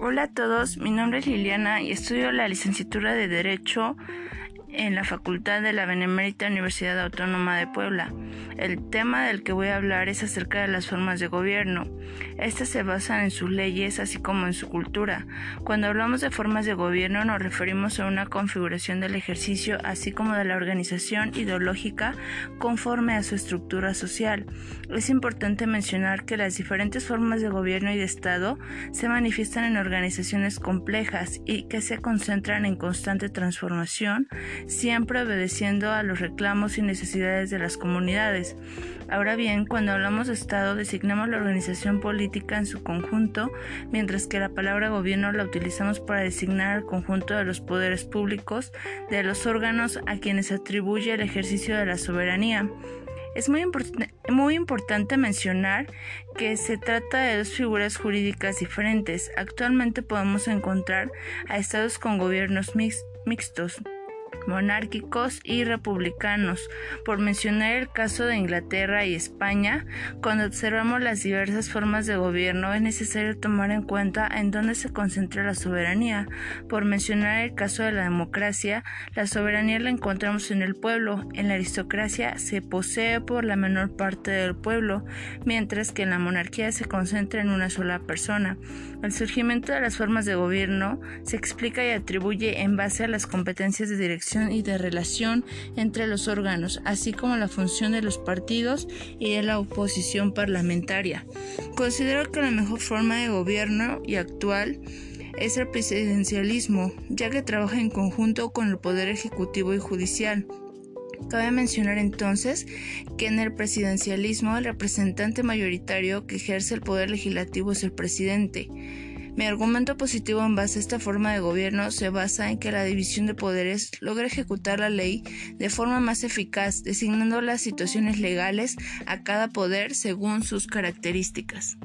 Hola a todos, mi nombre es Liliana y estudio la licenciatura de Derecho en la Facultad de la Benemérita Universidad Autónoma de Puebla. El tema del que voy a hablar es acerca de las formas de gobierno. Estas se basan en sus leyes así como en su cultura. Cuando hablamos de formas de gobierno nos referimos a una configuración del ejercicio así como de la organización ideológica conforme a su estructura social. Es importante mencionar que las diferentes formas de gobierno y de Estado se manifiestan en organizaciones complejas y que se concentran en constante transformación siempre obedeciendo a los reclamos y necesidades de las comunidades. Ahora bien, cuando hablamos de Estado designamos la organización política en su conjunto, mientras que la palabra gobierno la utilizamos para designar al conjunto de los poderes públicos, de los órganos a quienes atribuye el ejercicio de la soberanía. Es muy, muy, importante mencionar que se trata de dos figuras jurídicas diferentes. Actualmente podemos encontrar a estados con gobiernos mixtos, monárquicos y republicanos. Por mencionar el caso de Inglaterra y España, cuando observamos las diversas formas de gobierno es necesario tomar en cuenta en dónde se concentra la soberanía. Por mencionar el caso de la democracia, la soberanía la encontramos en el pueblo. En la aristocracia se posee por la menor parte del pueblo, mientras que en la monarquía se concentra en una sola persona. El surgimiento de las formas de gobierno se explica y atribuye en base a las competencias de dirección y de relación entre los órganos, así como la función de los partidos y de la oposición parlamentaria. Considero que la mejor forma de gobierno y actual es el presidencialismo, ya que trabaja en conjunto con el poder ejecutivo y judicial. Cabe mencionar entonces que en el presidencialismo el representante mayoritario que ejerce el poder legislativo es el presidente. Mi argumento positivo en base a esta forma de gobierno se basa en que la división de poderes logra ejecutar la ley de forma más eficaz, designando las situaciones legales a cada poder según sus características.